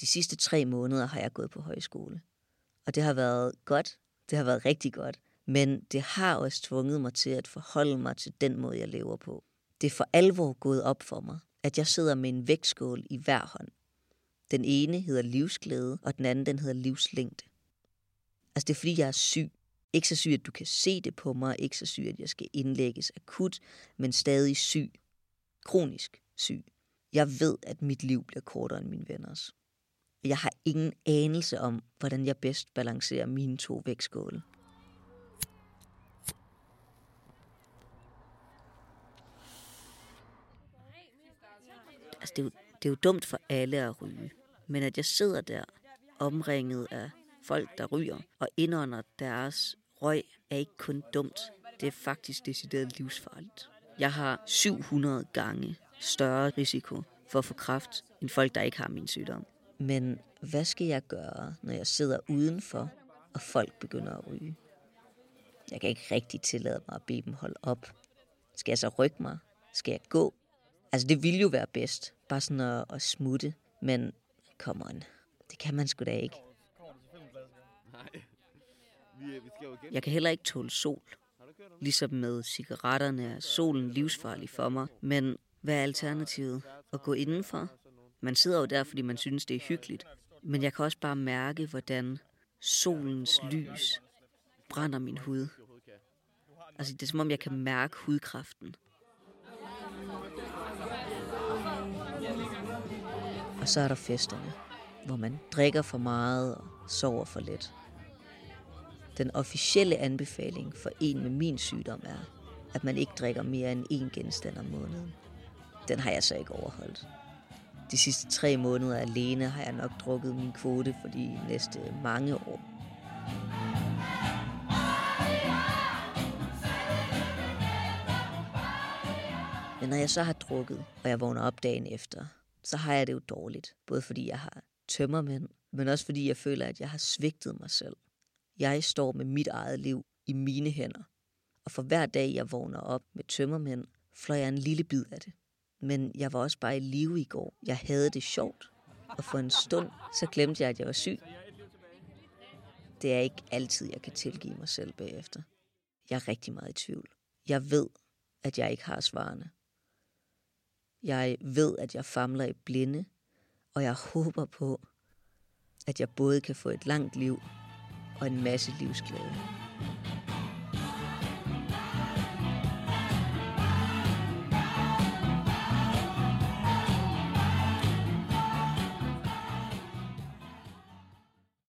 De sidste tre måneder har jeg gået på højskole. Og det har været godt. Det har været rigtig godt. Men det har også tvunget mig til at forholde mig til den måde, jeg lever på. Det er for alvor gået op for mig, at jeg sidder med en vægtskål i hver hånd. Den ene hedder livsglæde, og den anden den hedder livslængde. Altså det er fordi, jeg er syg. Ikke så syg, at du kan se det på mig. Ikke så syg, at jeg skal indlægges akut, men stadig syg. Kronisk syg. Jeg ved, at mit liv bliver kortere end mine venners. Jeg har ingen anelse om, hvordan jeg bedst balancerer mine to vægtskåle. Altså, det er, jo, det er jo dumt for alle at ryge. Men at jeg sidder der, omringet af folk, der ryger, og indånder deres røg, er ikke kun dumt. Det er faktisk decideret livsfarligt. Jeg har 700 gange større risiko for at få kræft, end folk, der ikke har min sygdom. Men hvad skal jeg gøre, når jeg sidder udenfor, og folk begynder at ryge? Jeg kan ikke rigtig tillade mig at bede dem holde op. Skal jeg så rykke mig? Skal jeg gå? Altså, det ville jo være bedst, bare sådan at, at smutte. Men, come on, det kan man sgu da ikke. Jeg kan heller ikke tåle sol. Ligesom med cigaretterne er solen livsfarlig for mig. Men hvad er alternativet? At gå indenfor? Man sidder jo der, fordi man synes, det er hyggeligt. Men jeg kan også bare mærke, hvordan solens lys brænder min hud. Altså, det er som om, jeg kan mærke hudkraften. Og så er der festerne, hvor man drikker for meget og sover for lidt. Den officielle anbefaling for en med min sygdom er, at man ikke drikker mere end én genstand om måneden. Den har jeg så ikke overholdt. De sidste tre måneder alene har jeg nok drukket min kvote for de næste mange år. Men når jeg så har drukket, og jeg vågner op dagen efter, så har jeg det jo dårligt. Både fordi jeg har tømmermænd, men også fordi jeg føler, at jeg har svigtet mig selv. Jeg står med mit eget liv i mine hænder. Og for hver dag, jeg vågner op med tømmermænd, fløjer jeg en lille bid af det. Men jeg var også bare i live i går. Jeg havde det sjovt. Og for en stund, så glemte jeg, at jeg var syg. Det er ikke altid, jeg kan tilgive mig selv bagefter. Jeg er rigtig meget i tvivl. Jeg ved, at jeg ikke har svarene. Jeg ved, at jeg famler i blinde, og jeg håber på, at jeg både kan få et langt liv og en masse livsglæde.